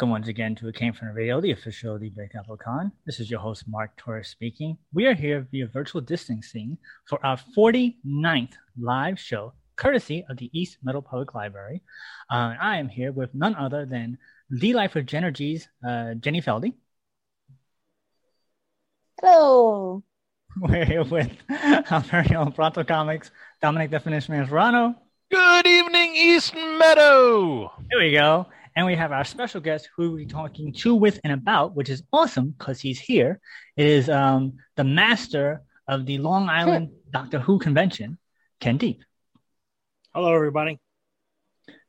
Welcome once again to It Came From the Radio, the official of the Big Apple Con. This is your host, Mark Torres speaking. We are here via virtual distancing for our 49th live show, courtesy of the East Meadow Public Library. Uh, I am here with none other than the Life of Genergy's uh, Jenny Feldy. Hello. We're here with our very own Pronto Comics, Dominic Definition Rano. Good evening, East Meadow. Here we go. And we have our special guest who we're talking to, with, and about, which is awesome because he's here. It is um, the master of the Long Island Doctor Who convention, Ken Deep. Hello, everybody.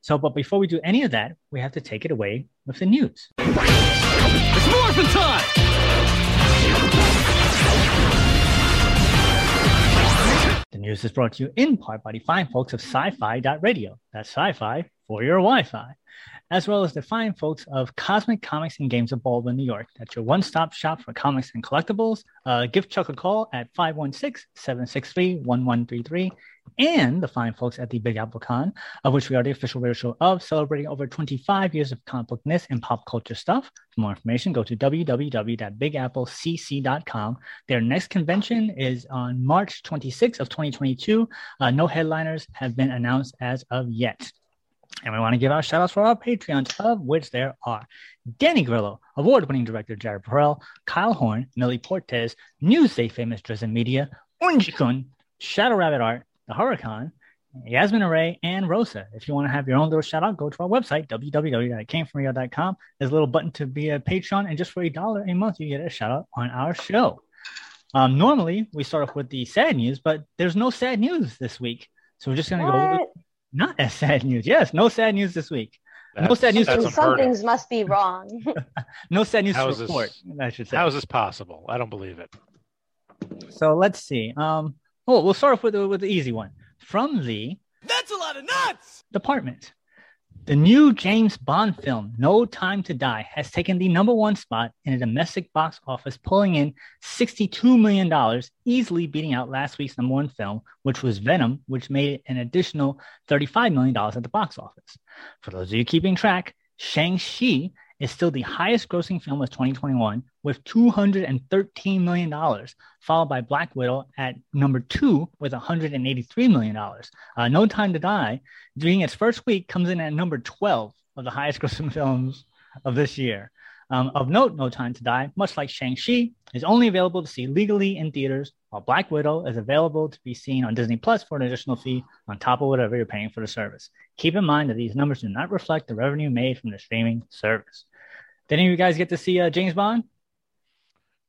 So, but before we do any of that, we have to take it away with the news. It's morphin' time! The news is brought to you in part by the fine folks of sci-fi.radio. That's sci-fi for your Wi-Fi as well as the fine folks of Cosmic Comics and Games of Baldwin, New York. That's your one stop shop for comics and collectibles. Uh, give Chuck a call at 516 763 1133. And the fine folks at the Big Apple Con, of which we are the official radio show of, celebrating over 25 years of comic bookness and pop culture stuff. For more information, go to www.bigapplecc.com. Their next convention is on March 26th of 2022. Uh, no headliners have been announced as of yet. And we want to give our shout outs for our Patreons, of which there are Danny Grillo, award winning director Jared Perel, Kyle Horn, Millie Portes, Newsday famous Dresden Media, Unjikun, Shadow Rabbit Art, The Huracan, Yasmin Array, and Rosa. If you want to have your own little shout out, go to our website, www.camefromradio.com. There's a little button to be a Patreon, and just for a dollar a month, you get a shout out on our show. Um, normally, we start off with the sad news, but there's no sad news this week. So we're just going to go not as sad news. Yes, no sad news this week. That's, no sad news. Some things must be wrong. no sad news to report. This, I should say. How is this possible? I don't believe it. So let's see. Um, oh, we'll start off with with the easy one from the. That's a lot of nuts. Department. The new James Bond film, No Time to Die, has taken the number one spot in a domestic box office, pulling in $62 million, easily beating out last week's number one film, which was Venom, which made an additional $35 million at the box office. For those of you keeping track, Shang-Chi is still the highest grossing film of 2021 with $213 million, followed by Black Widow at number two with $183 million. Uh, no Time to Die, during its first week, comes in at number 12 of the highest grossing films of this year. Um, of note, No Time to Die, much like Shang-Chi, is only available to see legally in theaters, while Black Widow is available to be seen on Disney Plus for an additional fee on top of whatever you're paying for the service. Keep in mind that these numbers do not reflect the revenue made from the streaming service. Did any of you guys get to see uh, James Bond?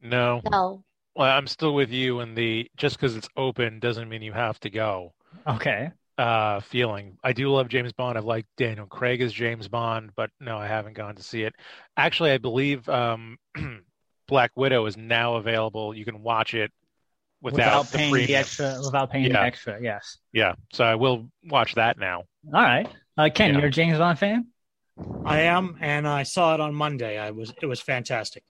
No. No. Well, I'm still with you in the just because it's open doesn't mean you have to go. Okay. Uh, feeling. I do love James Bond. I've liked Daniel Craig as James Bond, but no, I haven't gone to see it. Actually, I believe um, Black Widow is now available. You can watch it without, without paying the, the, extra. Without paying yeah. the extra, yes. Yeah. So I will watch that now. All right. Uh, Ken, yeah. you're a James Bond fan. I am, and I saw it on Monday. I was it was fantastic.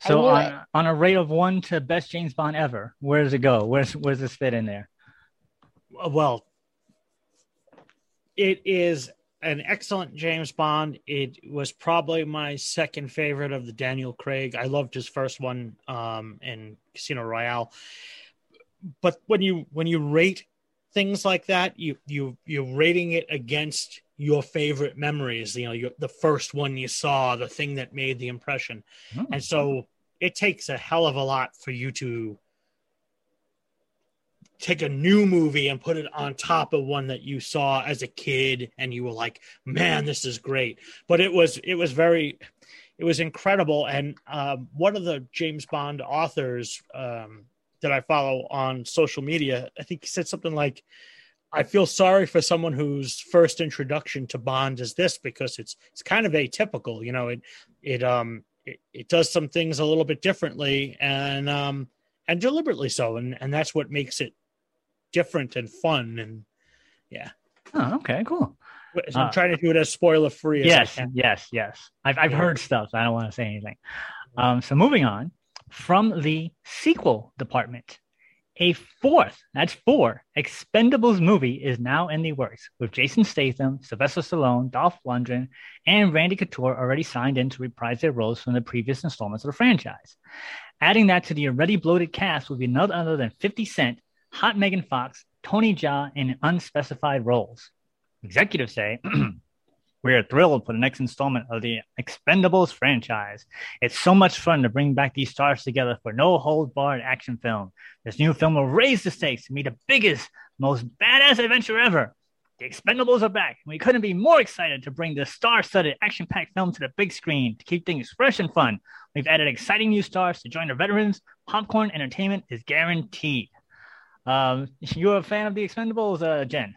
So on, on a rate of one to best James Bond ever, where does it go? Where's where's this fit in there? Uh, well, it is an excellent James Bond. It was probably my second favorite of the Daniel Craig. I loved his first one um, in Casino Royale. But when you when you rate things like that, you you you're rating it against your favorite memories you know your, the first one you saw the thing that made the impression. Oh. and so it takes a hell of a lot for you to take a new movie and put it on top of one that you saw as a kid and you were like man this is great. But it was it was very it was incredible. And um, one of the james bond authors um, that I follow on social media. I think he said something like, "I feel sorry for someone whose first introduction to Bond is this because it's it's kind of atypical. You know, it it um it, it does some things a little bit differently and um and deliberately so, and and that's what makes it different and fun and yeah." Oh, okay, cool. So I'm Uh, trying to do it as spoiler free as Yes, yes, yes. I've I've heard stuff. So I don't want to say anything. Um, so moving on from the sequel department, a fourth, that's four, Expendables movie is now in the works with Jason Statham, Sylvester Stallone, Dolph Lundgren, and Randy Couture already signed in to reprise their roles from the previous installments of the franchise. Adding that to the already bloated cast will be none other than 50 Cent, Hot Megan Fox, Tony Jaa in unspecified roles. Executives say, We are thrilled for the next installment of the Expendables franchise. It's so much fun to bring back these stars together for no hold barred action film. This new film will raise the stakes to be the biggest, most badass adventure ever. The Expendables are back, and we couldn't be more excited to bring this star studded, action packed film to the big screen to keep things fresh and fun. We've added exciting new stars to join the veterans. Popcorn entertainment is guaranteed. Um, you're a fan of the Expendables, uh, Jen?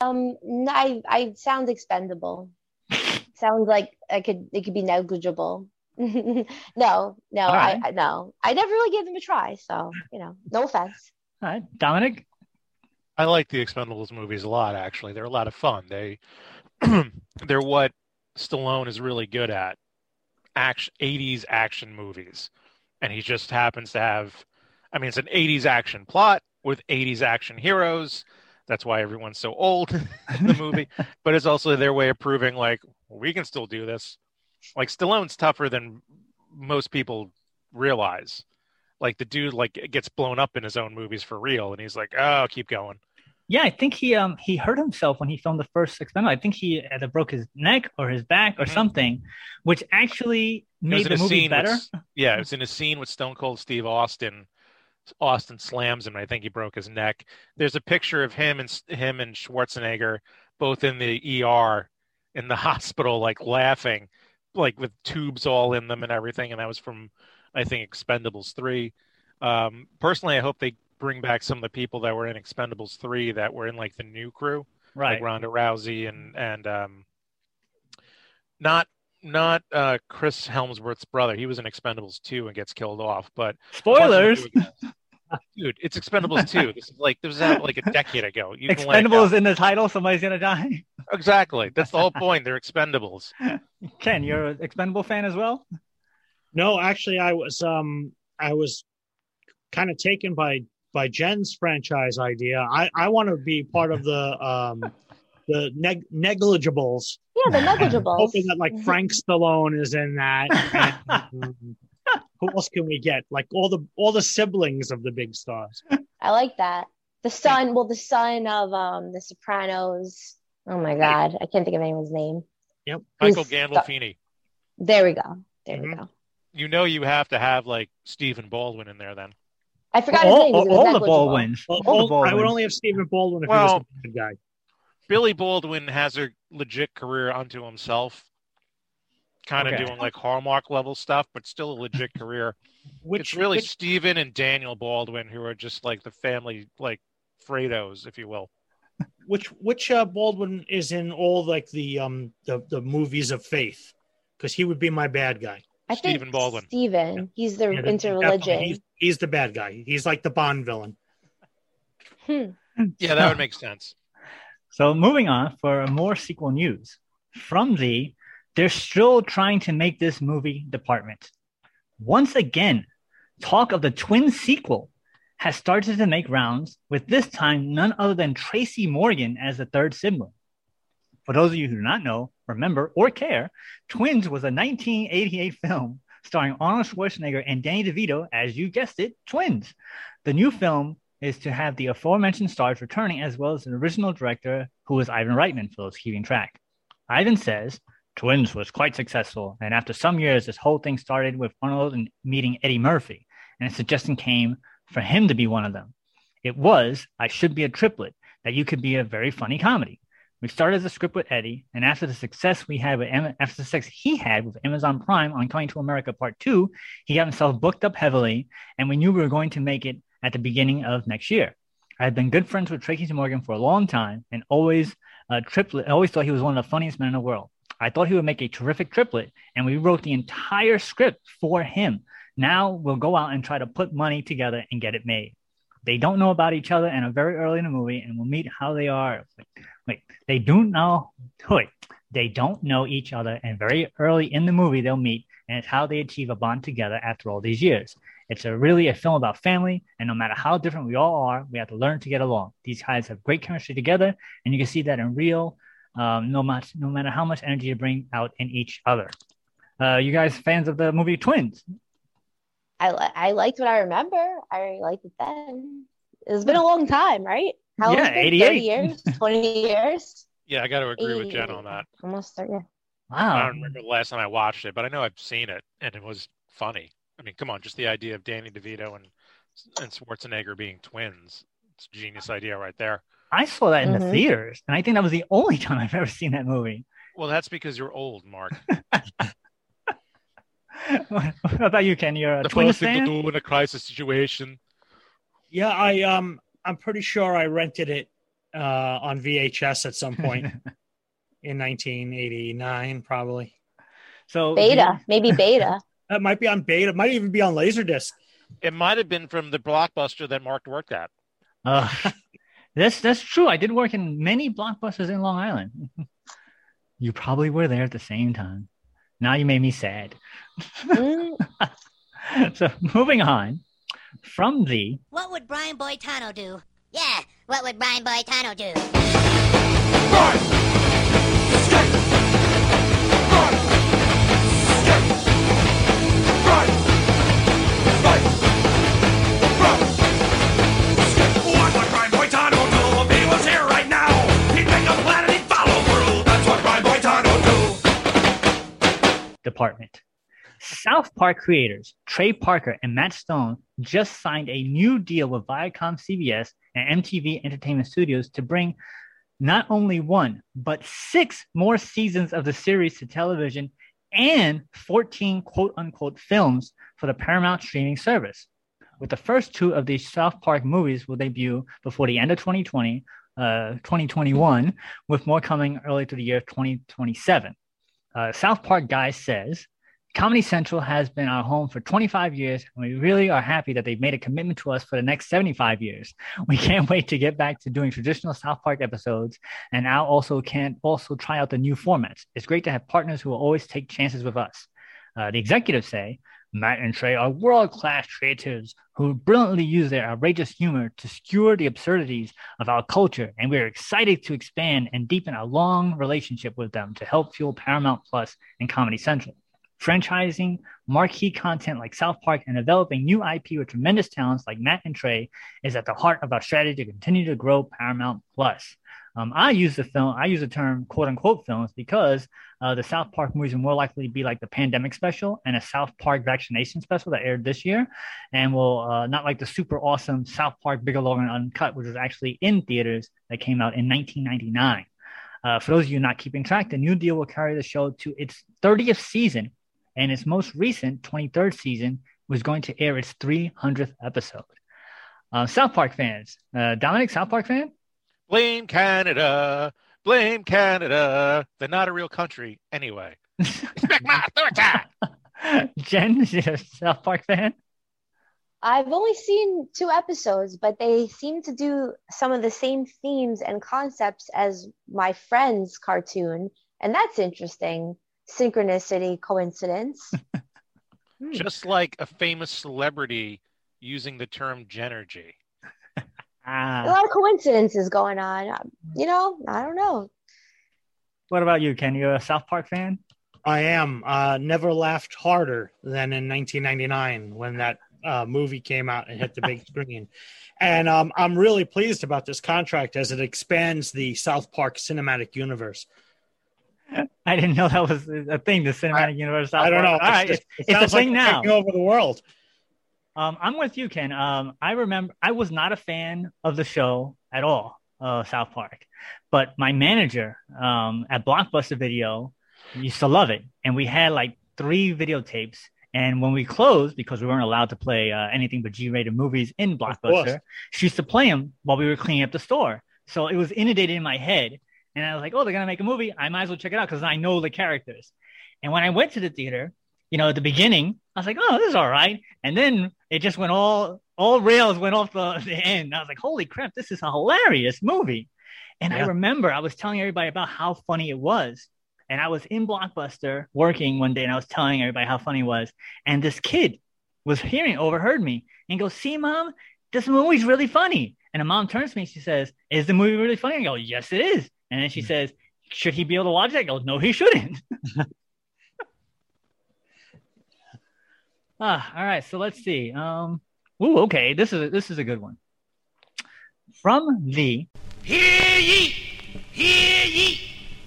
Um, n- I I sounds expendable. sounds like I could it could be negligible. no, no, right. I, I no. I never really gave them a try, so you know, no offense. All right, Dominic. I like the Expendables movies a lot. Actually, they're a lot of fun. They they're what Stallone is really good at action 80s action movies, and he just happens to have. I mean, it's an 80s action plot with 80s action heroes. That's why everyone's so old in the movie. but it's also their way of proving like we can still do this. Like Stallone's tougher than most people realize. Like the dude like gets blown up in his own movies for real, and he's like, "Oh, keep going." Yeah, I think he um he hurt himself when he filmed the first Expendable. I think he either broke his neck or his back or Mhm. something, which actually made the movie scene better. With, yeah, it was in a scene with Stone Cold Steve Austin. Austin slams him. I think he broke his neck. There's a picture of him and him and Schwarzenegger both in the ER in the hospital, like laughing, like with tubes all in them and everything. And that was from, I think, Expendables three. Um, personally, I hope they bring back some of the people that were in Expendables three that were in like the new crew Right. like Ronda Rousey and and um, not not uh, Chris Hemsworth's brother. He was in Expendables two and gets killed off. But Spoilers. Dude, it's Expendables two. This is like this was out like a decade ago. You can let it Expendables in the title. Somebody's gonna die. exactly. That's the whole point. They're Expendables. Ken, you're an Expendable fan as well. No, actually, I was um I was kind of taken by by Jen's franchise idea. I I want to be part of the um the neg- negligibles. Yeah, the negligibles. Hoping that like Frank Stallone is in that. And, um, who else can we get? Like all the all the siblings of the big stars. I like that. The son, well, the son of um the Sopranos. Oh my God, I can't think of anyone's name. Yep. Michael Who's- Gandolfini. There we go. There we Mhm. go. You know you have to have like Stephen Baldwin in there then. I forgot his all name. 'cause it was all the negligible. Baldwins. Well, All the I would only have Stephen Baldwin if Well- he was a bad guy. Billy Baldwin has a legit career unto himself. Kind of Okay. doing like Hallmark level stuff, but still a legit career. Which it's really which, Steven and Daniel Baldwin who are just like the family, like Fredos, if you will. which which uh, Baldwin is in all like the um the the movies of faith because he would be my bad guy. I think Stephen Baldwin. Stephen. He's the Yeah, into religion. He's, he's the bad guy. He's like the Bond villain. Hmm. Yeah, that would make sense. So moving on for more sequel news from the they're still trying to make this movie department. Once again, talk of the twin sequel has started to make rounds with this time none other than Tracy Morgan as the third sibling. For those of you who do not know, remember, or care, Twins was a 1988 film starring Arnold Schwarzenegger and Danny DeVito as you guessed it, twins. The new film is to have the aforementioned stars returning as well as the original director, who was Ivan Reitman, for those keeping track. Ivan says, Twins was quite successful, and after some years, this whole thing started with Arnold and meeting Eddie Murphy, and a suggestion came for him to be one of them. It was, I should be a triplet, that you could be a very funny comedy. We started the script with Eddie, and after the success we had with after the success he had with Amazon Prime on Coming to America Part Two, he got himself booked up heavily, and we knew we were going to make it at the beginning of next year. I had been good friends with Tracy Morgan for a long time, and always uh, triplet. Always thought he was one of the funniest men in the world. I thought he would make a terrific triplet, and we wrote the entire script for him. Now we'll go out and try to put money together and get it made. They don't know about each other and are very early in the movie, and we'll meet how they are. Wait, wait, they do know. Wait, they don't know each other, and very early in the movie they'll meet, and it's how they achieve a bond together after all these years. It's a really a film about family, and no matter how different we all are, we have to learn to get along. These guys have great chemistry together, and you can see that in real. Um, no much, no matter how much energy you bring out in each other. Uh, you guys fans of the movie Twins? I li- I liked what I remember. I liked it then. It's been a long time, right? How yeah, 88 years, 20 years. Yeah, I got to agree with Jen on that. Almost 30. Wow. I don't remember the last time I watched it, but I know I've seen it and it was funny. I mean, come on, just the idea of Danny DeVito and and Schwarzenegger being twins. It's a genius idea right there. I saw that in mm-hmm. the theaters, and I think that was the only time I've ever seen that movie. Well, that's because you're old, Mark. what about you, Ken? You're a the first thing fan? to do in a crisis situation. Yeah, I um, I'm pretty sure I rented it uh, on VHS at some point in 1989, probably. So beta, you... maybe beta. That might be on beta. It might even be on Laserdisc. It might have been from the blockbuster that Mark worked at. Uh, that's that's true. I did work in many blockbusters in Long Island. you probably were there at the same time. Now you made me sad. So moving on from the What would Brian Boitano do? Yeah, what would Brian Boitano do? Department. South Park creators Trey Parker and Matt Stone just signed a new deal with Viacom CBS and MTV Entertainment Studios to bring not only one, but six more seasons of the series to television and 14 quote unquote films for the Paramount streaming service. With the first two of these South Park movies will debut before the end of 2020, uh, 2021, with more coming early to the year 2027. Uh, South Park Guy says Comedy Central has been our home for 25 years, and we really are happy that they've made a commitment to us for the next 75 years. We can't wait to get back to doing traditional South Park episodes, and now also can also try out the new formats. It's great to have partners who will always take chances with us. Uh, the executives say Matt and Trey are world class creatives who brilliantly use their outrageous humor to skewer the absurdities of our culture, and we're excited to expand and deepen our long relationship with them to help fuel Paramount Plus and Comedy Central. Franchising marquee content like South Park and developing new IP with tremendous talents like Matt and Trey is at the heart of our strategy to continue to grow Paramount Plus. Um, I use the film, I use the term quote unquote films because uh, the South Park movies will more likely be like the pandemic special and a South Park vaccination special that aired this year, and will uh, not like the super awesome South Park Bigger Longer and Uncut, which was actually in theaters that came out in 1999. Uh, for those of you not keeping track, the new deal will carry the show to its 30th season, and its most recent 23rd season was going to air its 300th episode. Uh, South Park fans, uh, Dominic, South Park fan? Blame Canada. Blame Canada. They're not a real country anyway. Respect my authority. Jen, is a South Park fan? I've only seen two episodes, but they seem to do some of the same themes and concepts as my friend's cartoon, and that's interesting. Synchronicity, coincidence. Just like a famous celebrity using the term Genergy. Ah. A lot of coincidences going on. Um, you know, I don't know. What about you, Ken? You a South Park fan? I am. Uh, never laughed harder than in 1999 when that uh, movie came out and hit the big screen. And um, I'm really pleased about this contract as it expands the South Park cinematic universe. I didn't know that was a thing, the cinematic I, universe. South I don't know. All right, it's, it's, it's a thing like now. Taking over the world. Um, I'm with you, Ken. Um, I remember I was not a fan of the show at all. uh, South Park, but my manager um, at Blockbuster Video used to love it, and we had like three videotapes. And when we closed, because we weren't allowed to play uh, anything but G-rated movies in Blockbuster, she used to play them while we were cleaning up the store. So it was inundated in my head, and I was like, "Oh, they're gonna make a movie. I might as well check it out because I know the characters." And when I went to the theater, you know, at the beginning, I was like, "Oh, this is all right," and then it just went all all rails went off the, the end. I was like, "Holy crap, this is a hilarious movie!" And yeah. I remember I was telling everybody about how funny it was. And I was in Blockbuster working one day and I was telling everybody how funny it was. And this kid was hearing, overheard me and goes, See, mom, this movie's really funny. And the mom turns to me, she says, Is the movie really funny? I go, Yes, it is. And then she hmm. says, Should he be able to watch it? I go, No, he shouldn't. ah, all right. So let's see. Um, ooh, okay. This is a, this is a good one. From the Hear ye, hear ye.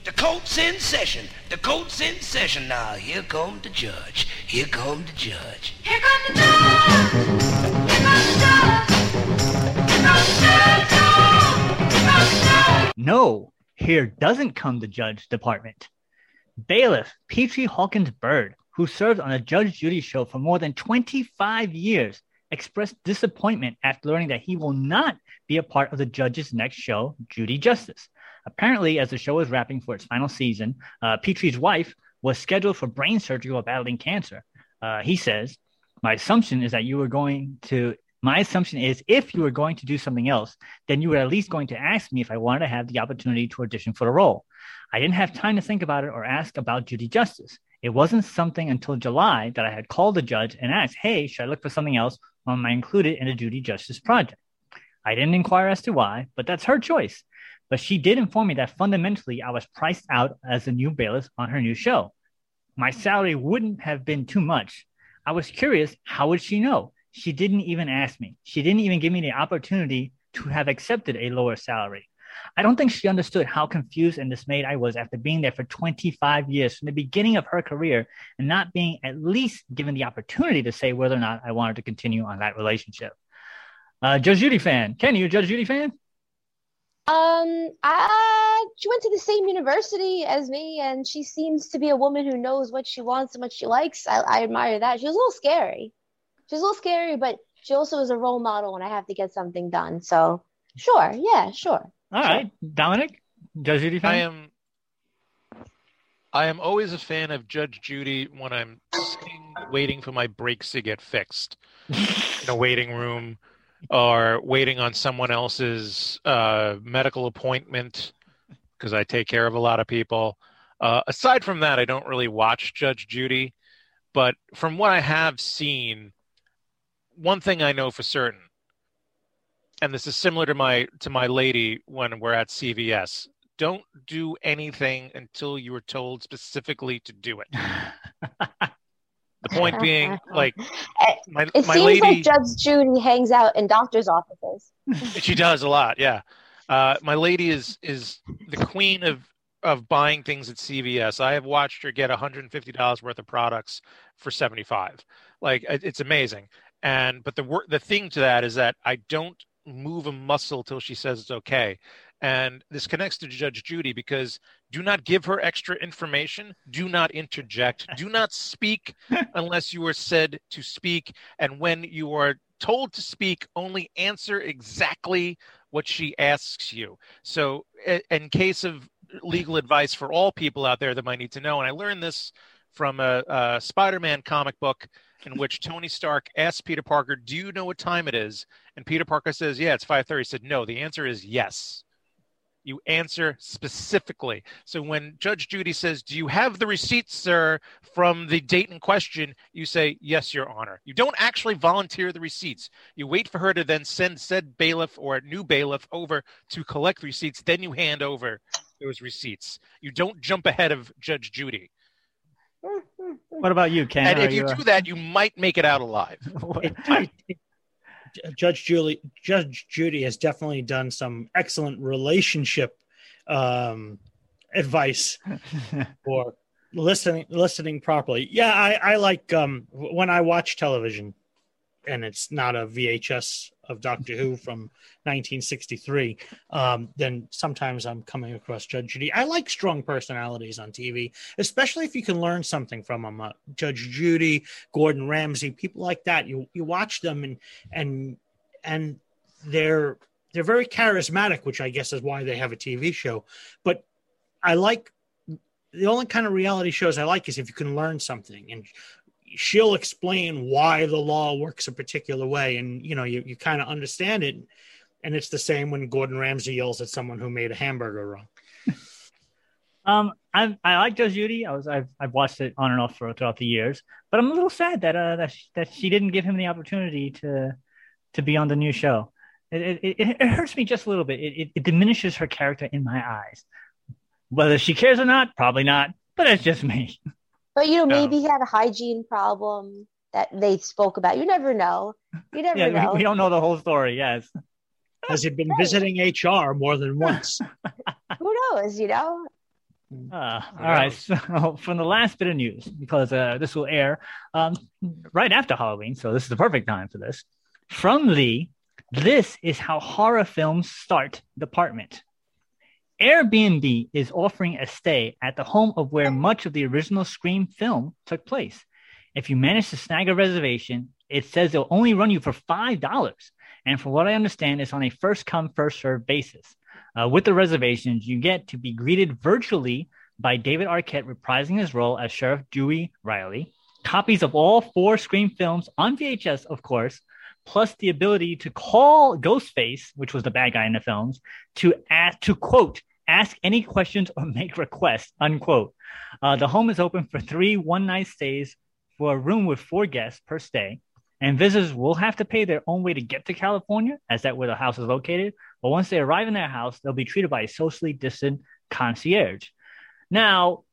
The court's in session. The court's in session now. Here come the judge. Here come the judge. Here come the judge. Here come the judge. Here comes the judge. Here comes the judge. No, here doesn't come the judge department. Bailiff Petri Hawkins Byrd, who served on the Judge Judy show for more than 25 years, expressed disappointment after learning that he will not be a part of the judge's next show, Judy Justice. Apparently, as the show was wrapping for its final season, uh, Petri's wife was scheduled for brain surgery while battling cancer. Uh, he says, My assumption is that you were going to, my assumption is if you were going to do something else, then you were at least going to ask me if I wanted to have the opportunity to audition for the role. I didn't have time to think about it or ask about Judy Justice. It wasn't something until July that I had called the judge and asked, Hey, should I look for something else or am I included in the Judy Justice project? I didn't inquire as to why, but that's her choice. But she did inform me that fundamentally I was priced out as a new bailiff on her new show. My salary wouldn't have been too much. I was curious, how would she know? She didn't even ask me. She didn't even give me the opportunity to have accepted a lower salary. I don't think she understood how confused and dismayed I was after being there for 25 years from the beginning of her career and not being at least given the opportunity to say whether or not I wanted to continue on that relationship. Uh, Judge Judy fan. Ken, you a Judge Judy fan? Um, I, she went to the same university as me, and she seems to be a woman who knows what she wants and what she likes. I, I admire that. She was a little scary. She was a little scary, but she also is a role model when I have to get something done. So, sure, yeah, sure. All sure. Dominic, Judge Judy fan. I am. I am always a fan of Judge Judy when I'm sitting, waiting for my brakes to get fixed in a waiting room or waiting on someone else's uh, medical appointment because I take care of a lot of people. Uh, aside from that, I don't really watch Judge Judy, but from what I have seen, one thing I know for certain, and this is similar to my to my lady when we're at CVS. Don't do anything until you are told specifically to do it. The point being, like, my, it my seems lady, like Judge Judy hangs out in doctors' offices. she does a lot, yeah. Uh, my lady is is the queen of of buying things at CVS. I have watched her get $150 worth of products for 75. Like it's amazing. And but the the thing to that is that I don't move a muscle till she says it's okay. And this connects to Judge Judy because do not give her extra information. Do not interject. Do not speak unless you are said to speak. And when you are told to speak, only answer exactly what she asks you. So, in case of legal advice for all people out there that might need to know, and I learned this from a, a Spider Man comic book in which Tony Stark asks Peter Parker, "Do you know what time it is?" And Peter Parker says, "Yeah, it's 5:30." He said, "No, the answer is yes." you answer specifically. So when Judge Judy says, Do you have the receipts, sir, from the date in question? You say, Yes, Your Honor. You don't actually volunteer the receipts. You wait for her to then send said bailiff or new bailiff over to collect the receipts. Then you hand over those receipts. You don't jump ahead of Judge Judy. Hmm. What about you, Ken? And Are if you, you do that, you might make it out alive. Judge Julie, Judge Judy has definitely done some excellent relationship um, advice for listening listening properly. Yeah, I, I like um, when I watch television, and it's not a VHS of Doctor Who from 1963, um, then sometimes I'm coming across Judge Judy. I like strong personalities on TV, especially if you can learn something from them. Uh, Judge Judy, Gordon Ramsay, people like that. You you watch them and and and they're they're very charismatic, which I guess is why they have a TV show. But I like the only kind of reality shows I like is if you can learn something and she'll explain why the law works a particular way and you know you, you kind of understand it and it's the same when Gordon Ramsay yells at someone who made a hamburger wrong. Um, I I like Judge Judy. I was I've I've watched it on and off for throughout the years, but I'm a little sad that uh that she, that she didn't give him the opportunity to to be on the new show. It it, it, it hurts me just a little bit. It, it it diminishes her character in my eyes. Whether she cares or not, probably not. But it's just me. But you know, No. maybe he had a hygiene problem that they spoke about. You never know. You never Yeah, know. we, we don't know the whole story. Yes. Has he been visiting HR more than once? Who knows? You know. Uh, all right. So from the last bit of news, because uh, this will air um, right after Halloween, so this is the perfect time for this. From Lee, this is how horror films start. Department. Airbnb is offering a stay at the home of where much of the original Scream film took place. If you manage to snag a reservation, it says they'll only run you for five dollars, and from what I understand, it's on a first come first served basis. Uh, with the reservations, you get to be greeted virtually by David Arquette reprising his role as Sheriff Dewey Riley, copies of all four Scream films on VHS, of course, plus the ability to call Ghostface, which was the bad guy in the films, to ask, to quote, ask any questions or make requests, unquote. Uh, the home is open for three one night stays for a room with four guests per stay. And visitors will have to pay their own way to get to California, as that where the house is located. But once they arrive in their house, they'll be treated by a socially distant concierge. Now,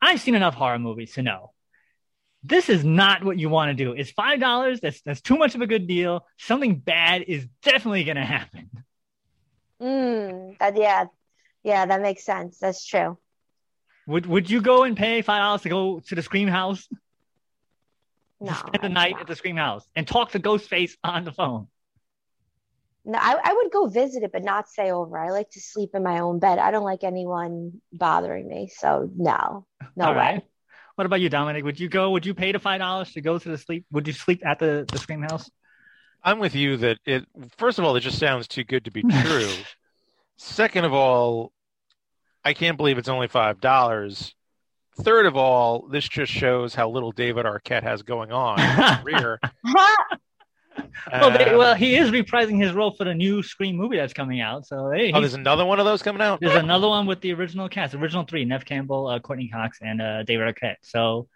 I've seen enough horror movies to know this is not what you want to do. It's five dollars. That's that's too much of a good deal. Something bad is definitely going to happen. Mm, that yeah, yeah, that makes sense. That's true. Would Would you go and pay five dollars to go to the Scream House, No, spend the night no. at the Scream House, and talk to Ghostface on the phone? No, I, I would go visit it, but not stay over. I like to sleep in my own bed. I don't like anyone bothering me. So no, no All way. right. What about you, Dominic? Would you go? Would you pay the five dollars to go to the sleep? Would you sleep at the the Scream House? I'm with you that it. First of all, it just sounds too good to be true. Second of all, I can't believe it's only five dollars. Third of all, this just shows how little David Arquette has going on in his career. well, they, Um, well, he is reprising his role for the new Scream movie that's coming out. So hey, oh, there's another one of those coming out. there's another one with the original cast, original three: Neve Campbell, uh, Courteney Cox, and uh, David Arquette. So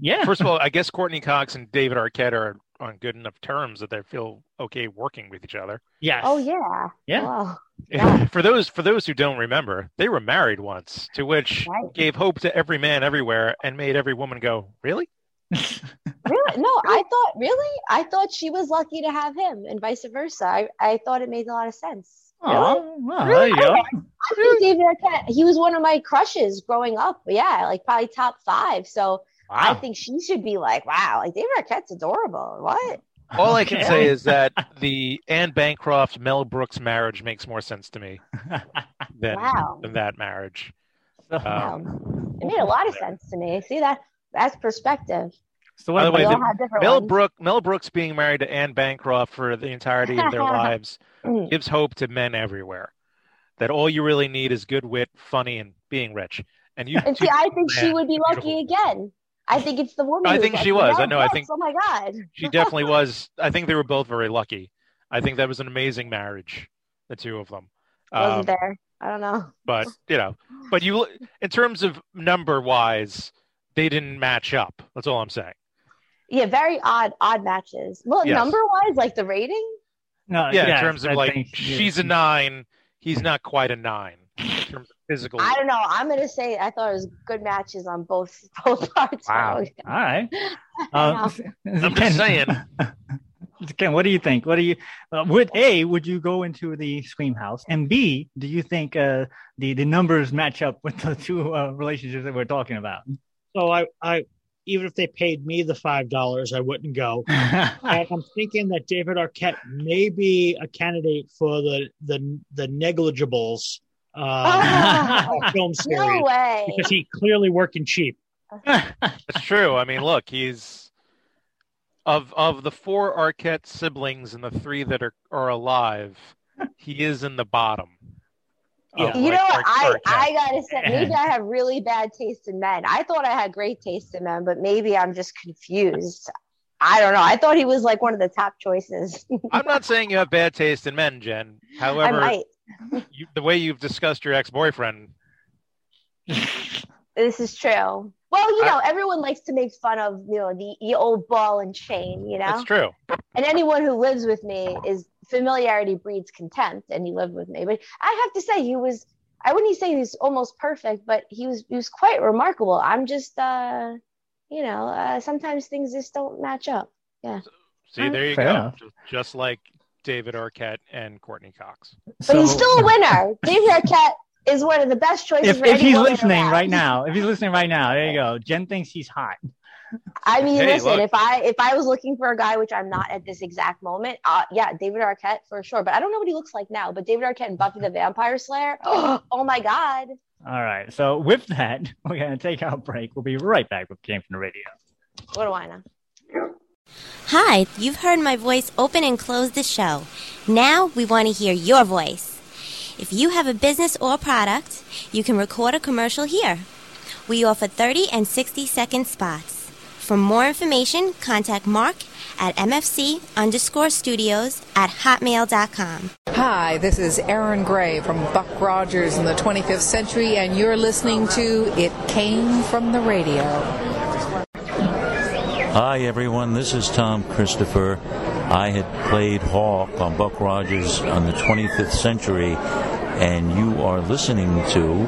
yeah, First of all, I guess Courteney Cox and David Arquette are on good enough terms that they feel okay working with each other. yes, Oh yeah. Yeah. Wow. Yeah. For those for those who don't remember, they were married once, to which Right. gave hope to every man everywhere and made every woman go, "Really?" Really? No, I thought really? I thought she was lucky to have him and vice versa. I, I thought it made a lot of sense. Aw, well, there Really? you go. I think David Arquette, he was one of my crushes growing up. Yeah, like probably top five. So I think she should be like, wow, like David Arquette's adorable. What? All I can say is that the Anne Bancroft Mel Brooks marriage makes more sense to me than Wow. than that marriage. so, Wow. Um, It made a lot of sense to me. See that? That's perspective. so by the way, We about all the- Mel ones. Brook Mel Brooks being married to Anne Bancroft for the entirety of their lives Mm. gives hope to men everywhere. That all you really need is good wit, funny, and being rich. And you, And see, I think she would be lucky beautiful. again. I think it's the woman. I think she was. I "Mel know, I think- Oh my god. she definitely was. I think they were both very lucky. I think that was an amazing marriage, the two of them. Wasn't Um, there? I don't know. but you know, but you in terms of number wise, they didn't match up. That's all I'm saying. Yeah, very odd, odd matches. Well, Yes. number wise, like the rating. no, Yeah, yes, in terms of I like think- she's a nine, he's not quite a nine in terms of physical. I don't know. I'm gonna say I thought it was good matches on both both parts. Wow. All right. I Uh, know. I'm just saying. Ken, what do you think? What do you uh, would a would you go into the Scream House, and b do you think uh, the the numbers match up with the two uh, relationships that we're talking about? So I, I, even if they paid me the five dollars, I wouldn't go. and I'm thinking that David Arquette may be a candidate for the the the negligibles Ah, film no series way. because he clearly working cheap. That's true. I mean, look, he's of of the four Arquette siblings and the three that are are alive. He is in the bottom. Yeah. of, You know like, what? Ar- I, Arquette. I gotta say, maybe I have really bad taste in men. I thought I had great taste in men, but maybe I'm just confused. I don't know. I thought he was like one of the top choices. I'm not saying you have bad taste in men, Jen. I However, might. You, the way you've discussed your ex-boyfriend, This is true. Well, you I- know, everyone likes to make fun of you know the, the old ball and chain, you know. that's true. And anyone who lives with me is familiarity breeds contempt, and he lived with me. But I have to say, he was. I wouldn't say he was almost perfect, but he was. He was quite remarkable. I'm just, uh, you know, uh, sometimes things just don't match up. Yeah. See, there you Fair go. enough. Just, just like David Arquette and Courteney Cox. But he's still a winner. David Arquette is one of the best choices. if, for if he's listening around. right now, if he's listening right now, there you go. Jen thinks he's hot. I mean, Hey, listen, look. if I if I was looking for a guy, which I'm not at this exact moment, uh, yeah, David Arquette for sure. But I don't know what he looks like now. But David Arquette and Buffy the Vampire Slayer, oh, my god! All right. So with that, we're gonna take our break. We'll be right back with Came from the Radio. What do I know? Hi, you've heard my voice open and close the show. Now we want to hear your voice. If you have a business or product, you can record a commercial here. We offer 30 and 60 second spots. For more information, contact Mark at mfc underscore studios at hotmail.com. Hi, this is Erin Gray from Buck Rogers in the 25th Century, and you're listening to It Came from the Radio. Hi, everyone. This is Thom Christopher. I had played Hawk on Buck Rogers on the 25th Century, and you are listening to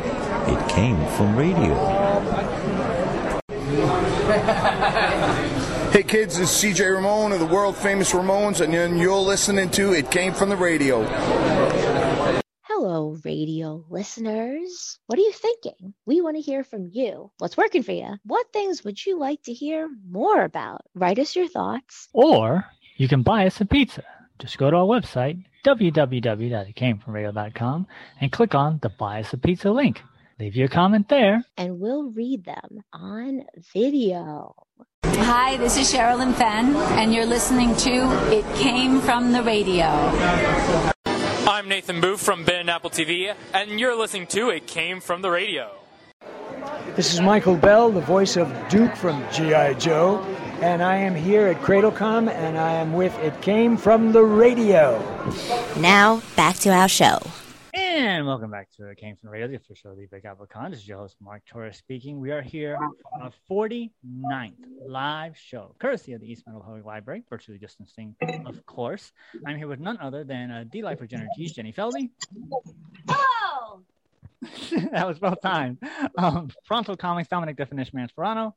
It Came from Radio. Hey kids, is CJ Ramone of the world famous Ramones, and you're listening to It Came From the Radio. Hello, radio listeners. What are you thinking? We want to hear from you. What's working for you? What things would you like to hear more about? Write us your thoughts. Or you can buy us a pizza. Just go to our website, www.itcamefromradio.com, and click on the Buy Us a Pizza link. Leave your comment there. and we'll read them on video. Hi, this is Sherilyn Fenn, and you're listening to It Came From the Radio. I'm Nathan Booth from Ben and Apple TV, and you're listening to It Came From the Radio. This is Michael Bell, the voice of Duke from G.I. Joe, and I am here at CradleCom and I am with It Came From the Radio. Now, back to our show. And welcome back to It Came from the Radio, the official of the Big Apple Con. This is your host, Mark Torres speaking. We are here on our 49th live show, courtesy of the East Meadow Public Library, virtually distancing, of course. I'm here with none other than uh, D Life for Energies, Jenny Feldy. Oh! that was well timed. Um, Pronto Comics, Dominic Definition Mansperano.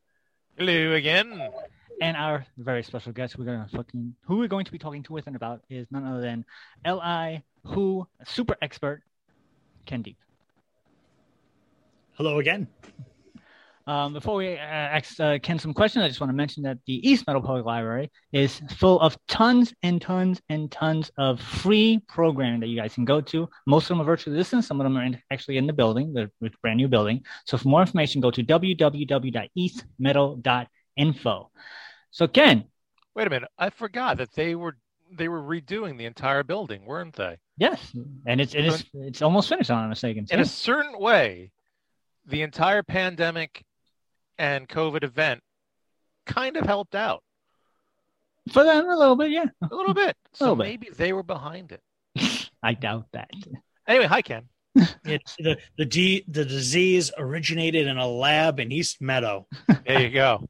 Hello again. And our very special guest we're gonna fucking who we're going to be talking to with and about is none other than LI Who super expert Ken Deep. Hello again. Um, before we uh, ask uh, Ken some questions, I just want to mention that the East Meadow Public Library is full of tons and tons and tons of free programming that you guys can go to. Most of them are virtually listened. Some of them are in, actually in the building, the the brand new building. So for more information, go to www.eastmeadow.info. So Ken, Wait a minute. I forgot that they were they were redoing the entire building, weren't they? yes, and it's it is it's almost finished. I'm not mistaken. In a certain way, the entire pandemic and COVID event kind of helped out For them, a little bit, yeah. a little bit. So Little bit. maybe they were behind it. I doubt that. Anyway, hi Ken. It's the the D, the disease originated in a lab in East Meadow. There you go.